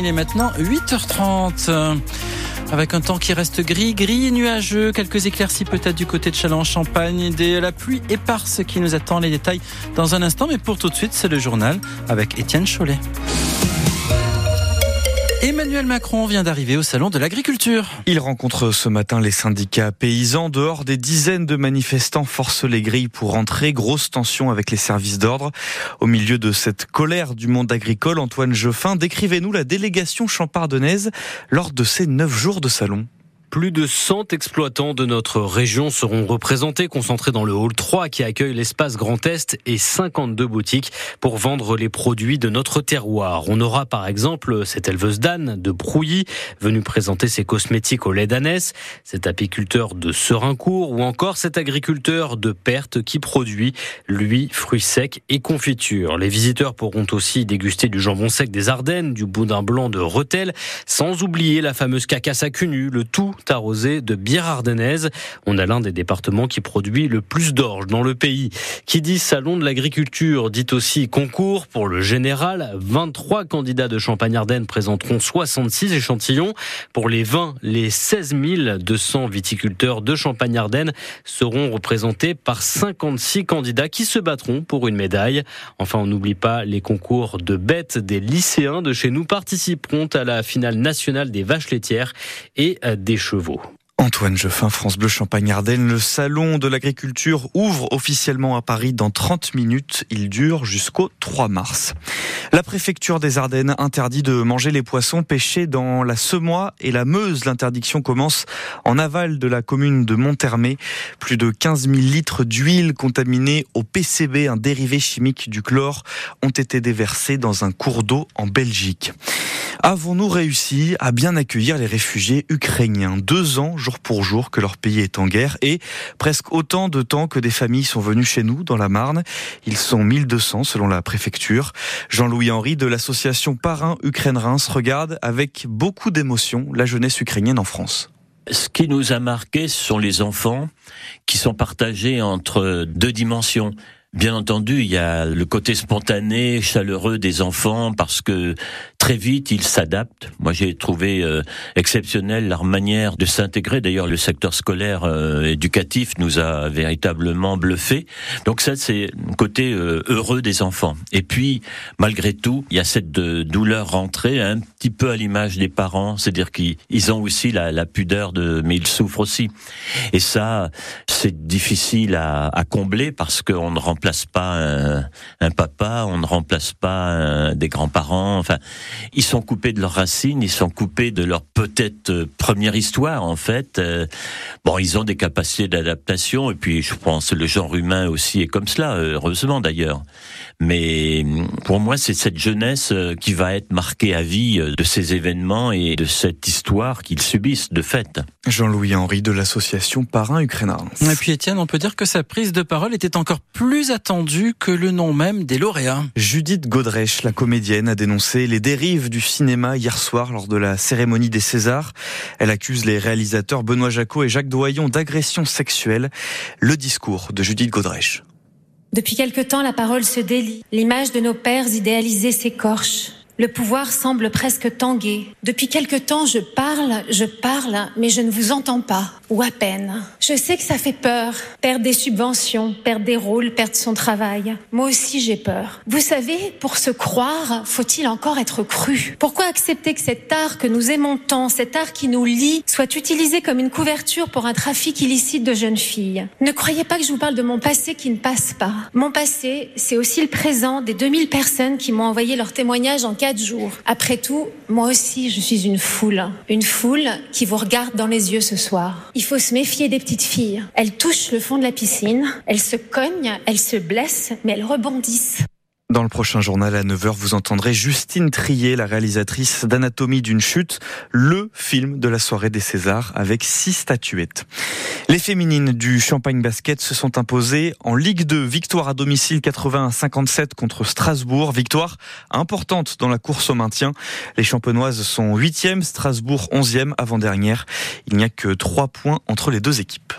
il est maintenant 8h30 avec un temps qui reste gris, gris et nuageux, quelques éclaircies peut-être du côté de Châlons-Champagne, de la pluie éparse qui nous attend les détails dans un instant, mais pour tout de suite, c'est le journal avec Étienne Chollet. Emmanuel Macron vient d'arriver au salon de l'agriculture. Il rencontre ce matin les syndicats paysans. Dehors, des dizaines de manifestants forcent les grilles pour entrer. Grosse tension avec les services d'ordre. Au milieu de cette colère du monde agricole, Antoine Geoffin, décrivez-nous la délégation champardennaise lors de ces neuf jours de salon. Plus de 100 exploitants de notre région seront représentés, concentrés dans le hall 3 qui accueille l'espace Grand Est et 52 boutiques pour vendre les produits de notre terroir. On aura par exemple cette éleveuse d'âne de Brouilly venue présenter ses cosmétiques au lait d'ânesse, cet apiculteur de Serincourt ou encore cet agriculteur de Perte qui produit, lui, fruits secs et confitures. Les visiteurs pourront aussi déguster du jambon sec des Ardennes, du boudin blanc de Rethel, sans oublier la fameuse cacasse à cunu, le tout arrosé de bière ardennaise. On a l'un des départements qui produit le plus d'orge dans le pays. Qui dit salon de l'agriculture dit aussi concours pour le général. 23 candidats de Champagne-Ardenne présenteront 66 échantillons. Pour les 20, les 16 200 viticulteurs de Champagne-Ardenne seront représentés par 56 candidats qui se battront pour une médaille. Enfin, on n'oublie pas les concours de bêtes des lycéens de chez nous participeront à la finale nationale des vaches laitières et des Antoine Jeffin, France Bleu Champagne-Ardenne. Le salon de l'agriculture ouvre officiellement à Paris dans 30 minutes. Il dure jusqu'au 3 mars. La préfecture des Ardennes interdit de manger les poissons pêchés dans la Semois et la Meuse. L'interdiction commence en aval de la commune de Monthermé. Plus de 15 000 litres d'huile contaminée au PCB, un dérivé chimique du chlore, ont été déversés dans un cours d'eau en Belgique. Avons-nous réussi à bien accueillir les réfugiés ukrainiens? Deux ans, jour pour jour, que leur pays est en guerre et presque autant de temps que des familles sont venues chez nous, dans la Marne. Ils sont 1200 selon la préfecture. Jean-Louis Henry de l'association Parrain Ukraine-Reims regarde avec beaucoup d'émotion la jeunesse ukrainienne en France. Ce qui nous a marqué, ce sont les enfants qui sont partagés entre deux dimensions. Bien entendu, il y a le côté spontané, chaleureux des enfants parce que très vite ils s'adaptent. Moi, j'ai trouvé euh, exceptionnel leur manière de s'intégrer. D'ailleurs, le secteur scolaire euh, éducatif nous a véritablement bluffé. Donc ça, c'est le côté euh, heureux des enfants. Et puis, malgré tout, il y a cette douleur rentrée, un petit peu à l'image des parents, c'est-à-dire qu'ils ont aussi la, la, pudeur de, mais ils souffrent aussi. Et ça, c'est difficile à, à combler parce qu'on ne remplace pas un, papa, on ne remplace pas des grands-parents. Enfin, ils sont coupés de leurs racines, ils sont coupés de leur peut-être euh, première histoire en fait. Euh, bon, ils ont des capacités d'adaptation et puis je pense le genre humain aussi est comme cela, heureusement d'ailleurs. Mais pour moi, c'est cette jeunesse euh, qui va être marquée à vie de ces événements et de cette histoire qu'ils subissent de fait. Jean-Louis Henry de l'association Parrain Ukrainien. Et puis Étienne, on peut dire que sa prise de parole était encore plus attendu que le nom même des lauréats. Judith Godrèche, la comédienne, a dénoncé les dérives du cinéma hier soir lors de la cérémonie des Césars. Elle accuse les réalisateurs Benoît Jacot et Jacques Doyon d'agression sexuelle. Le discours de Judith Godrèche. Depuis quelque temps, la parole se délie. L'image de nos pères idéalisés s'écorche. Le pouvoir semble presque tanguer. Depuis quelque temps, je parle, je parle, mais je ne vous entends pas, ou à peine. Je sais que ça fait peur, perdre des subventions, perdre des rôles, perdre son travail. Moi aussi, j'ai peur. Vous savez, pour se croire, faut-il encore être cru? Pourquoi accepter que cet art que nous aimons tant, cet art qui nous lie, soit utilisé comme une couverture pour un trafic illicite de jeunes filles? Ne croyez pas que je vous parle de mon passé qui ne passe pas. Mon passé, c'est aussi le présent des 2000 personnes qui m'ont envoyé leur témoignage en cas Après tout, moi aussi, je suis une foule. Une foule qui vous regarde dans les yeux ce soir. Il faut se méfier des petites filles. Elles touchent le fond de la piscine, elles se cognent, elles se blessent, mais elles rebondissent. Dans le prochain journal à 9h, vous entendrez Justine Trier, la réalisatrice d'Anatomie d'une chute, le film de la soirée des Césars avec six statuettes. Les féminines du Champagne Basket se sont imposées en Ligue 2. Victoire à domicile 80-57 contre Strasbourg. Victoire importante dans la course au maintien. Les champenoises sont 8e, Strasbourg 11e avant-dernière. Il n'y a que 3 points entre les deux équipes.